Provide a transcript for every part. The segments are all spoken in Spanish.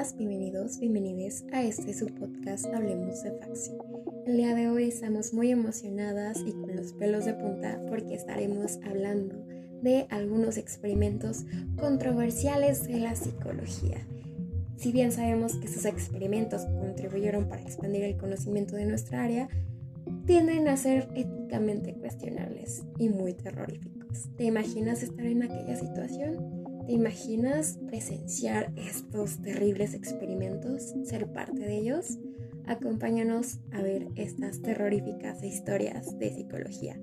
Bienvenidas, bienvenidos, bienvenides a este su podcast Hablemos de Faxi. El día de hoy estamos muy emocionadas y con los pelos de punta porque estaremos hablando de algunos experimentos controversiales de la psicología. Si bien sabemos que esos experimentos contribuyeron para expandir el conocimiento de nuestra área, tienden a ser éticamente cuestionables y muy terroríficos. ¿Te imaginas estar en aquella situación? ¿Te imaginas presenciar estos terribles experimentos, ser parte de ellos? Acompáñanos a ver estas terroríficas historias de psicología.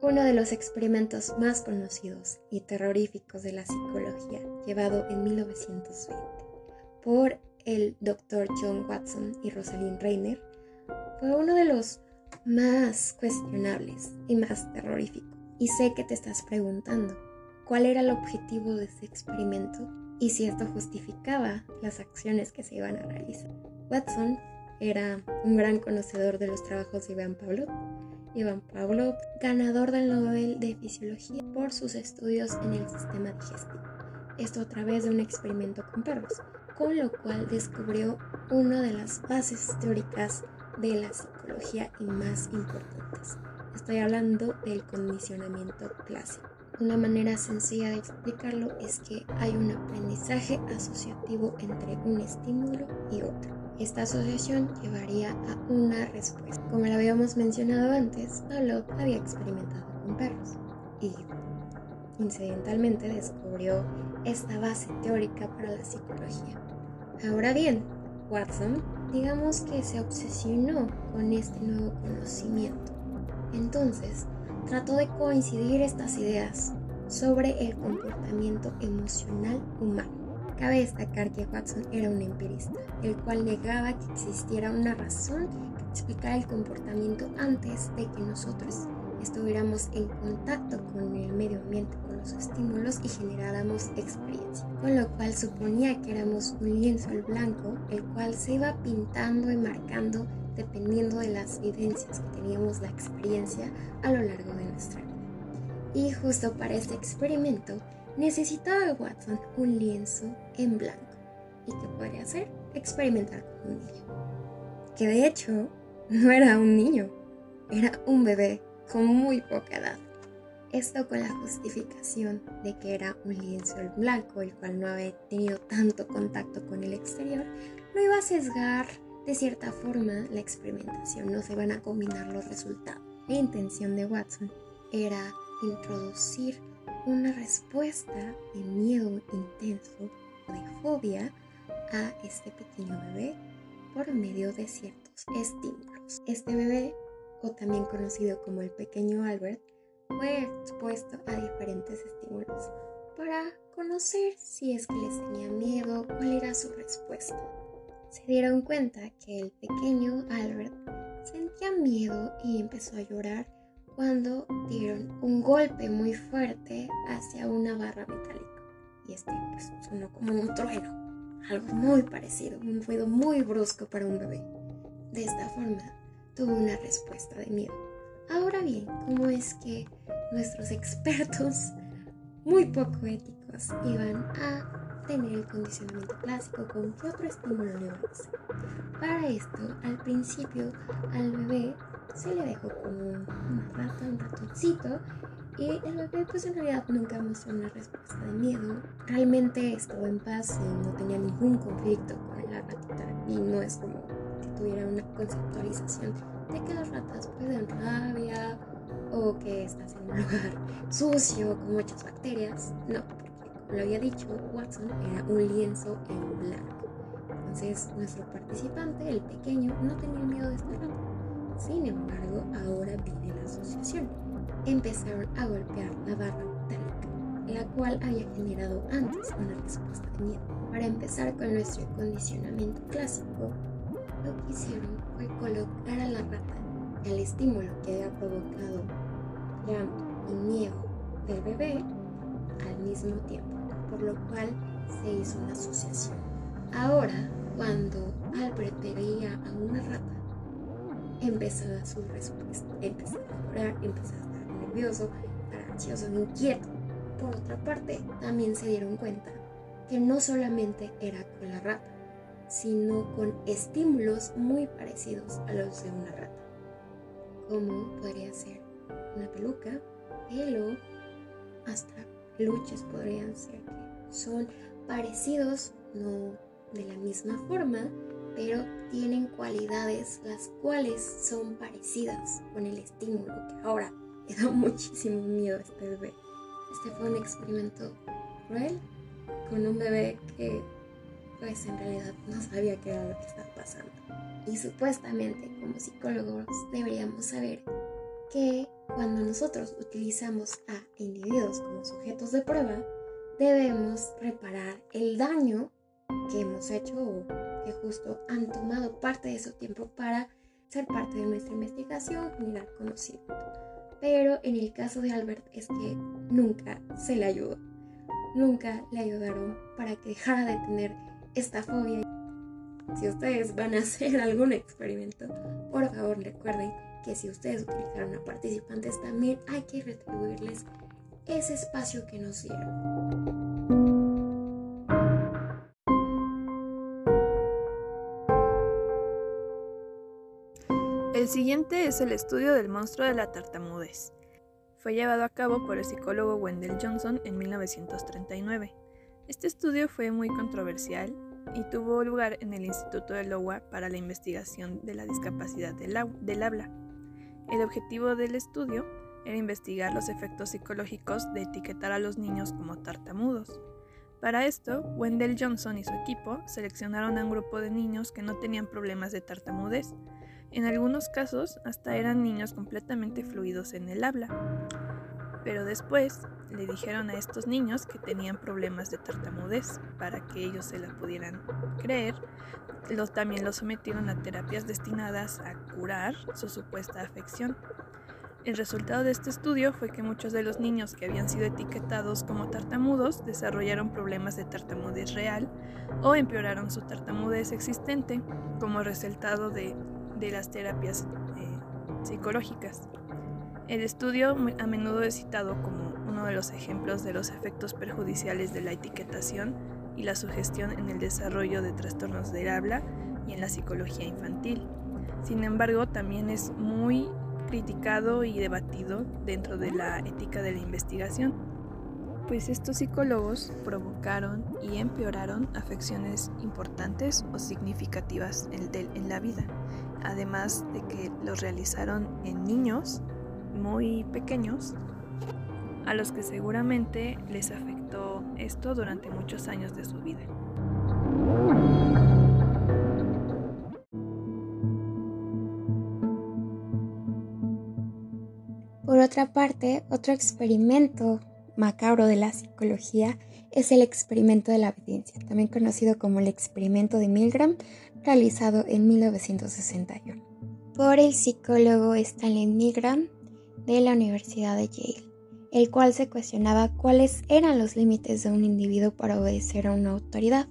Uno de los experimentos más conocidos y terroríficos de la psicología, llevado en 1920 por el Dr. John Watson y Rosalind Reiner, fue uno de los más cuestionables y más terroríficos. Y sé que te estás preguntando cuál era el objetivo de ese experimento y si esto justificaba las acciones que se iban a realizar. Watson era un gran conocedor de los trabajos de Iván Pavlov. Iván Pavlov, ganador del Nobel de Fisiología por sus estudios en el sistema digestivo. Esto a través de un experimento con perros con lo cual descubrió una de las bases teóricas de la psicología y más importantes. Estoy hablando del condicionamiento clásico. Una manera sencilla de explicarlo es que hay un aprendizaje asociativo entre un estímulo y otro. Esta asociación llevaría a una respuesta. Como lo habíamos mencionado antes, Pablo había experimentado con perros y incidentalmente descubrió esta base teórica para la psicología. Ahora bien, Watson, digamos que se obsesionó con este nuevo conocimiento. Entonces, trató de coincidir estas ideas sobre el comportamiento emocional humano. Cabe destacar que Watson era un empirista, el cual negaba que existiera una razón que explicara el comportamiento antes de que nosotros estuviéramos en contacto con el medio ambiente, con los estímulos y generáramos experiencia. Con lo cual suponía que éramos un lienzo al blanco, el cual se iba pintando y marcando dependiendo de las vivencias que teníamos la experiencia a lo largo de nuestra vida. Y justo para este experimento necesitaba Watson un lienzo en blanco. ¿Y qué podría hacer? Experimentar con un niño. Que de hecho no era un niño, era un bebé con muy poca edad. Esto con la justificación de que era un lienzo blanco, el cual no había tenido tanto contacto con el exterior, no iba a sesgar de cierta forma la experimentación, no se van a combinar los resultados. La intención de Watson era introducir una respuesta de miedo intenso o de fobia a este pequeño bebé por medio de ciertos estímulos. Este bebé o también conocido como el pequeño Albert, fue expuesto a diferentes estímulos para conocer si es que les tenía miedo, cuál era su respuesta. Se dieron cuenta que el pequeño Albert sentía miedo y empezó a llorar cuando dieron un golpe muy fuerte hacia una barra metálica. Y este pues, sonó como un trueno, algo muy parecido, un ruido muy brusco para un bebé. De esta forma, tuvo una respuesta de miedo. Ahora bien, ¿cómo es que nuestros expertos muy poco éticos iban a tener el condicionamiento clásico con qué otro estímulo le Para esto, al principio al bebé se le dejó como un rato, un ratoncito y el bebé pues en realidad nunca mostró una respuesta de miedo. Realmente estuvo en paz y no tenía ningún conflicto con la ratita y no es como tuviera una conceptualización de que las ratas pueden rabia o que estás en un lugar sucio con muchas bacterias. No, porque como lo había dicho, Watson era un lienzo en blanco. Entonces nuestro participante, el pequeño, no tenía miedo de esta rata. Sin embargo, ahora viene la asociación. Empezaron a golpear la barra metálica, la cual había generado antes una respuesta de miedo. Para empezar con nuestro condicionamiento clásico, lo que hicieron fue colocar a la rata el estímulo que había provocado llanto y miedo del bebé al mismo tiempo, por lo cual se hizo una asociación. Ahora, cuando Albert veía a una rata, empezaba su respuesta, empezaba a llorar, empezaba a estar nervioso, estar ansioso, inquieto. Por otra parte, también se dieron cuenta que no solamente era con la rata, sino con estímulos muy parecidos a los de una rata, como podría ser una peluca, pelo, hasta luches podrían ser que son parecidos, no de la misma forma, pero tienen cualidades las cuales son parecidas con el estímulo que ahora le da muchísimo miedo a este bebé. Este fue un experimento cruel con un bebé que pues en realidad no sabía qué era lo que estaba pasando. Y supuestamente como psicólogos deberíamos saber que cuando nosotros utilizamos a individuos como sujetos de prueba, debemos reparar el daño que hemos hecho o que justo han tomado parte de su tiempo para ser parte de nuestra investigación, generar conocimiento. Pero en el caso de Albert es que nunca se le ayudó. Nunca le ayudaron para que dejara de tener esta fobia. Si ustedes van a hacer algún experimento, por favor recuerden que si ustedes utilizaron a participantes también hay que retribuirles ese espacio que nos dieron. El siguiente es el estudio del monstruo de la tartamudez. Fue llevado a cabo por el psicólogo Wendell Johnson en 1939. Este estudio fue muy controversial y tuvo lugar en el Instituto de Iowa para la investigación de la discapacidad del, habla. El objetivo del estudio era investigar los efectos psicológicos de etiquetar a los niños como tartamudos. Para esto, Wendell Johnson y su equipo seleccionaron a un grupo de niños que no tenían problemas de tartamudez. En algunos casos, hasta eran niños completamente fluidos en el habla. Pero después le dijeron a estos niños que tenían problemas de tartamudez para que ellos se la pudieran creer. Los, también los sometieron a terapias destinadas a curar su supuesta afección. El resultado de este estudio fue que muchos de los niños que habían sido etiquetados como tartamudos desarrollaron problemas de tartamudez real o empeoraron su tartamudez existente como resultado de, las terapias eh, psicológicas. El estudio a menudo es citado como uno de los ejemplos de los efectos perjudiciales de la etiquetación y la sugestión en el desarrollo de trastornos del habla y en la psicología infantil. Sin embargo, también es muy criticado y debatido dentro de la ética de la investigación, pues estos psicólogos provocaron y empeoraron afecciones importantes o significativas en, la vida, además de que los realizaron en niños muy pequeños a los que seguramente les afectó esto durante muchos años de su vida. Por otra parte, otro experimento macabro de la psicología es el experimento de la evidencia, también conocido como el experimento de Milgram, realizado en 1961 por el psicólogo Stanley Milgram de la Universidad de Yale, el cual se cuestionaba cuáles eran los límites de un individuo para obedecer a una autoridad.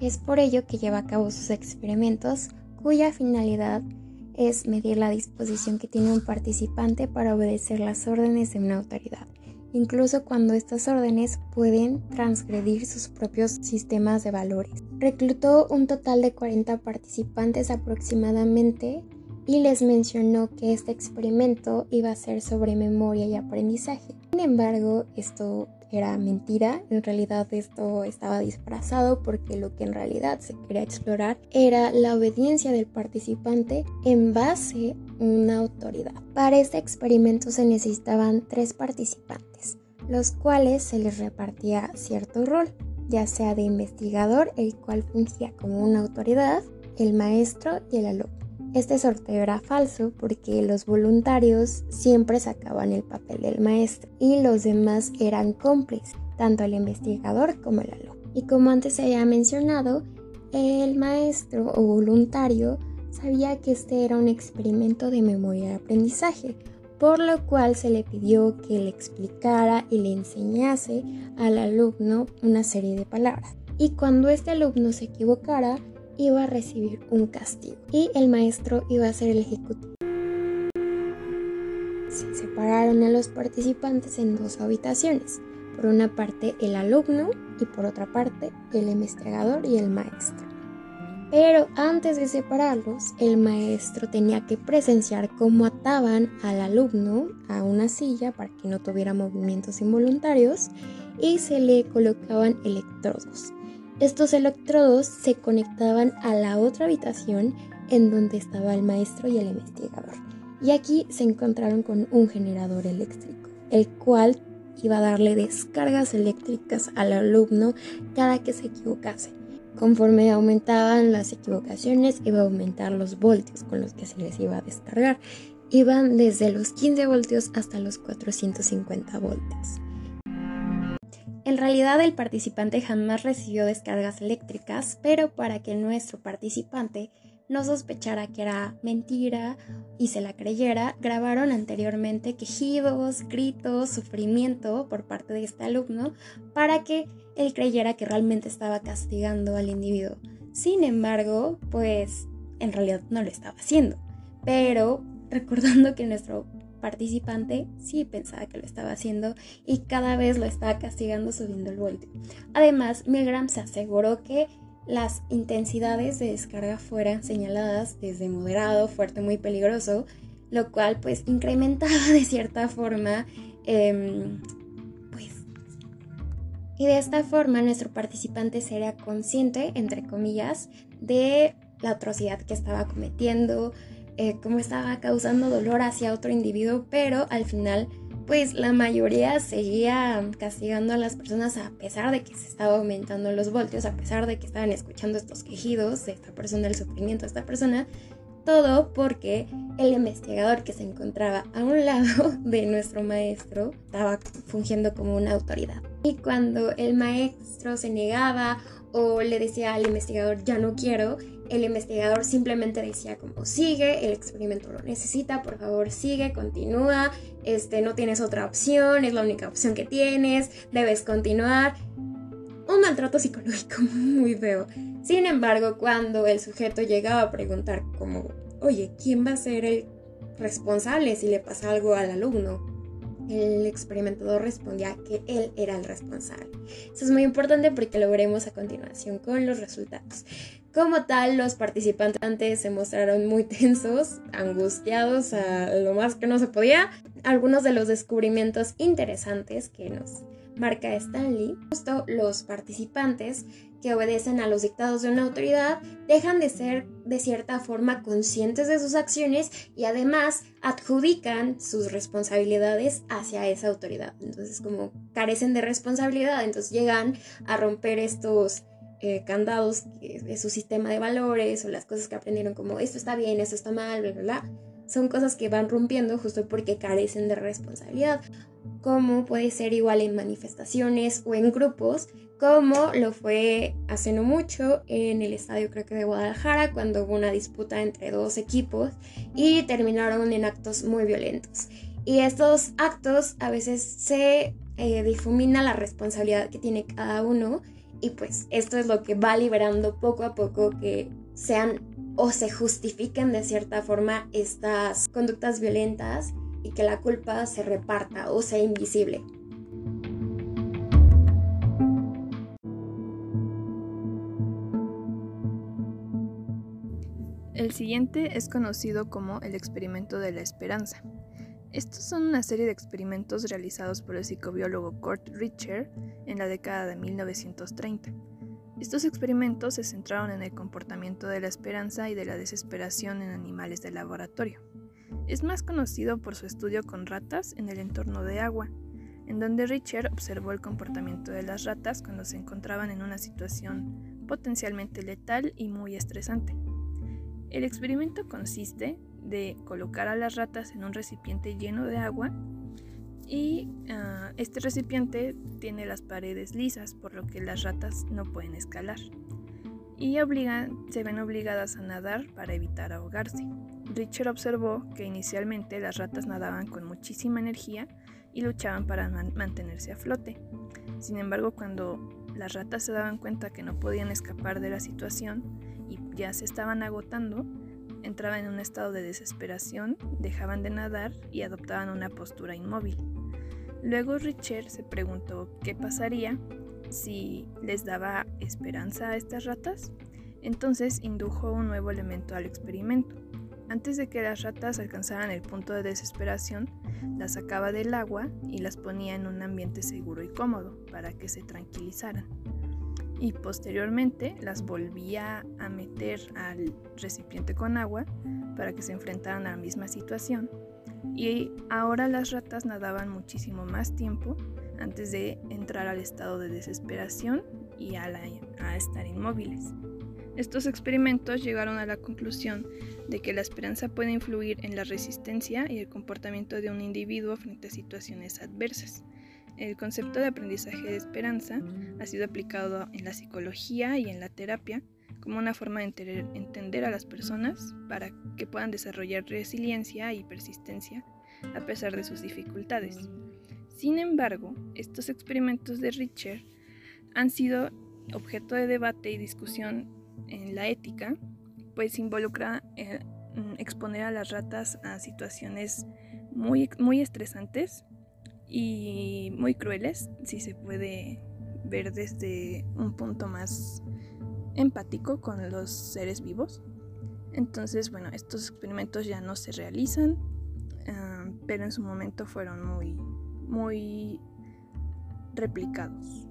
Es por ello que lleva a cabo sus experimentos cuya finalidad es medir la disposición que tiene un participante para obedecer las órdenes de una autoridad, incluso cuando estas órdenes pueden transgredir sus propios sistemas de valores. Reclutó un total de 40 participantes aproximadamente y les mencionó que este experimento iba a ser sobre memoria y aprendizaje. Sin embargo, esto era mentira, en realidad esto estaba disfrazado porque lo que en realidad se quería explorar era la obediencia del participante en base a una autoridad. Para este experimento se necesitaban tres participantes, los cuales se les repartía cierto rol, ya sea de investigador, el cual fungía como una autoridad, el maestro y el alumno. Este sorteo era falso porque los voluntarios siempre sacaban el papel del maestro y los demás eran cómplices, tanto el investigador como el alumno. Y como antes se había mencionado, el maestro o voluntario sabía que este era un experimento de memoria de aprendizaje, por lo cual se le pidió que le explicara y le enseñase al alumno una serie de palabras. Y cuando este alumno se equivocara, iba a recibir un castigo y el maestro iba a ser el ejecutivo. Se separaron a los participantes en dos habitaciones, por una parte el alumno y por otra parte el investigador y el maestro. Pero antes de separarlos, el maestro tenía que presenciar cómo ataban al alumno a una silla para que no tuviera movimientos involuntarios y se le colocaban electrodos. Estos electrodos se conectaban a la otra habitación en donde estaba el maestro y el investigador. Y aquí se encontraron con un generador eléctrico, el cual iba a darle descargas eléctricas al alumno cada que se equivocase. Conforme aumentaban las equivocaciones, iba a aumentar los voltios con los que se les iba a descargar. Iban desde los 15 voltios hasta los 450 voltios. En realidad el participante jamás recibió descargas eléctricas, pero para que nuestro participante no sospechara que era mentira y se la creyera, grabaron anteriormente quejidos, gritos, sufrimiento por parte de este alumno para que él creyera que realmente estaba castigando al individuo. Sin embargo, pues en realidad no lo estaba haciendo. Pero recordando que nuestro participante sí pensaba que lo estaba haciendo y cada vez lo estaba castigando subiendo el voltio. Además, Milgram se aseguró que las intensidades de descarga fueran señaladas desde moderado, fuerte, muy peligroso, lo cual pues incrementaba de cierta forma, pues, y de esta forma nuestro participante sería consciente, entre comillas, de la atrocidad que estaba cometiendo, eh, cómo estaba causando dolor hacia otro individuo, pero al final pues la mayoría seguía castigando a las personas a pesar de que se estaba aumentando los voltios, a pesar de que estaban escuchando estos quejidos de esta persona, el sufrimiento de esta persona, todo porque el investigador que se encontraba a un lado de nuestro maestro estaba fungiendo como una autoridad. Y cuando el maestro se negaba o le decía al investigador ya no quiero, el investigador simplemente decía como sigue, el experimento lo necesita, por favor sigue, continúa, este, no tienes otra opción, es la única opción que tienes, debes continuar. Un maltrato psicológico muy feo. Sin embargo, cuando el sujeto llegaba a preguntar como, oye, ¿quién va a ser el responsable si le pasa algo al alumno? El experimentador respondía que él era el responsable. Eso es muy importante porque lo veremos a continuación con los resultados. Como tal, los participantes se mostraron muy tensos, angustiados a lo más que no se podía. Algunos de los descubrimientos interesantes que nos marca Stanley, justo los participantes que obedecen a los dictados de una autoridad dejan de ser de cierta forma conscientes de sus acciones y además adjudican sus responsabilidades hacia esa autoridad. Entonces como carecen de responsabilidad, entonces llegan a romper estos eh, candados de su sistema de valores o las cosas que aprendieron como esto está bien, esto está mal, bla, bla, bla, son cosas que van rompiendo justo porque carecen de responsabilidad, como puede ser igual en manifestaciones o en grupos, como lo fue hace no mucho en el estadio creo que de Guadalajara, cuando hubo una disputa entre dos equipos y terminaron en actos muy violentos. Y estos actos a veces se eh, difumina la responsabilidad que tiene cada uno y pues esto es lo que va liberando poco a poco que sean o se justifiquen de cierta forma estas conductas violentas y que la culpa se reparta o sea invisible. El siguiente es conocido como el experimento de la esperanza. Estos son una serie de experimentos realizados por el psicobiólogo Kurt Richer en la década de 1930. Estos experimentos se centraron en el comportamiento de la esperanza y de la desesperación en animales de laboratorio. Es más conocido por su estudio con ratas en el entorno de agua, en donde Richer observó el comportamiento de las ratas cuando se encontraban en una situación potencialmente letal y muy estresante. El experimento consiste de colocar a las ratas en un recipiente lleno de agua y ah, este recipiente tiene las paredes lisas por lo que las ratas no pueden escalar y se ven obligadas a nadar para evitar ahogarse. Richard observó que inicialmente las ratas nadaban con muchísima energía y luchaban para mantenerse a flote. Sin embargo, cuando las ratas se daban cuenta que no podían escapar de la situación y ya se estaban agotando, entraban en un estado de desesperación, dejaban de nadar y adoptaban una postura inmóvil. Luego Richard se preguntó qué pasaría si les daba esperanza a estas ratas. Entonces indujo un nuevo elemento al experimento. Antes de que las ratas alcanzaran el punto de desesperación, las sacaba del agua y las ponía en un ambiente seguro y cómodo para que se tranquilizaran. Y posteriormente las volvía a meter al recipiente con agua para que se enfrentaran a la misma situación. Y ahora las ratas nadaban muchísimo más tiempo antes de entrar al estado de desesperación y a, estar inmóviles. Estos experimentos llegaron a la conclusión de que la esperanza puede influir en la resistencia y el comportamiento de un individuo frente a situaciones adversas. El concepto de aprendizaje de esperanza ha sido aplicado en la psicología y en la terapia como una forma de entender a las personas para que puedan desarrollar resiliencia y persistencia a pesar de sus dificultades. Sin embargo, estos experimentos de Richard han sido objeto de debate y discusión en la ética, pues involucra eh, mm, exponer a las ratas a situaciones muy, muy estresantes y muy crueles, si se puede ver desde un punto más empático con los seres vivos. Entonces, bueno, estos experimentos ya no se realizan, ah, pero en su momento fueron muy, muy replicados.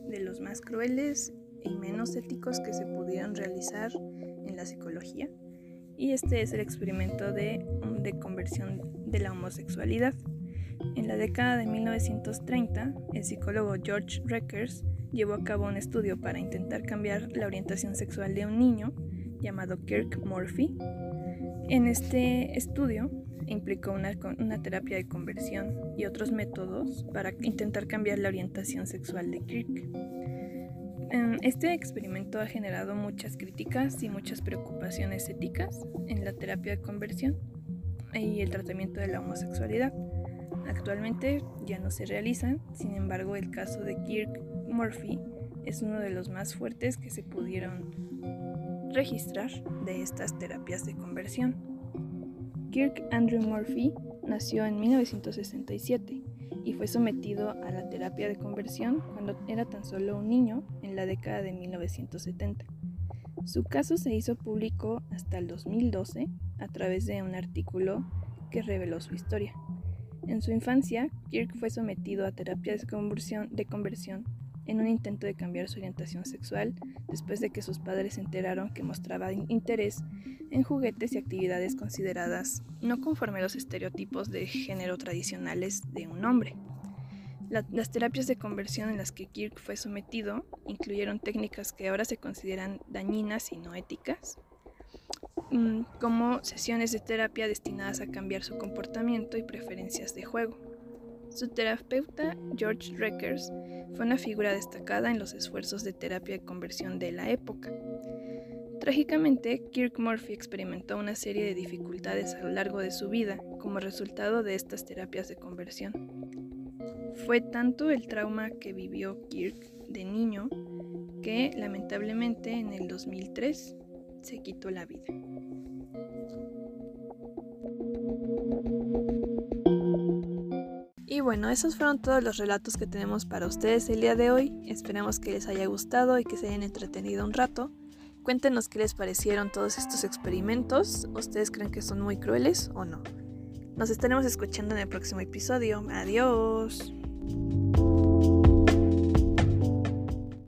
De los más crueles y menos éticos que se pudieran realizar en la psicología. Y este es el experimento de, de conversión de la homosexualidad. En la década de 1930, el psicólogo George Reckers llevó a cabo un estudio para intentar cambiar la orientación sexual de un niño llamado Kirk Murphy. En este estudio, implicó una, terapia de conversión y otros métodos para intentar cambiar la orientación sexual de Kirk. Em, este experimento ha generado muchas críticas y muchas preocupaciones éticas en la terapia de conversión y el tratamiento de la homosexualidad. Actualmente ya no se realizan, sin embargo el caso de Kirk Murphy es uno de los más fuertes que se pudieron registrar de estas terapias de conversión. Kirk Andrew Murphy nació en 1967 y fue sometido a la terapia de conversión cuando era tan solo un niño en la década de 1970. Su caso se hizo público hasta el 2012 a través de un artículo que reveló su historia. En su infancia, Kirk fue sometido a terapias de conversión, de conversión en un intento de cambiar su orientación sexual después de que sus padres se enteraron que mostraba interés en juguetes y actividades consideradas no conforme a los estereotipos de género tradicionales de un hombre. las terapias de conversión en las que Kirk fue sometido incluyeron técnicas que ahora se consideran dañinas y no éticas, mm, como sesiones de terapia destinadas a cambiar su comportamiento y preferencias de juego. Su terapeuta, George Reckers, fue una figura destacada en los esfuerzos de terapia de conversión de la época. Trágicamente, Kirk Murphy experimentó una serie de dificultades a lo largo de su vida como resultado de estas terapias de conversión. Fue tanto el trauma que vivió Kirk de niño que lamentablemente en el 2003 se quitó la vida. Bueno, esos fueron todos los relatos que tenemos para ustedes el día de hoy. Esperamos que les haya gustado y que se hayan entretenido un rato. Cuéntenos qué les parecieron todos estos experimentos. ¿Ustedes creen que son muy crueles o no? Nos estaremos escuchando en el próximo episodio. Adiós.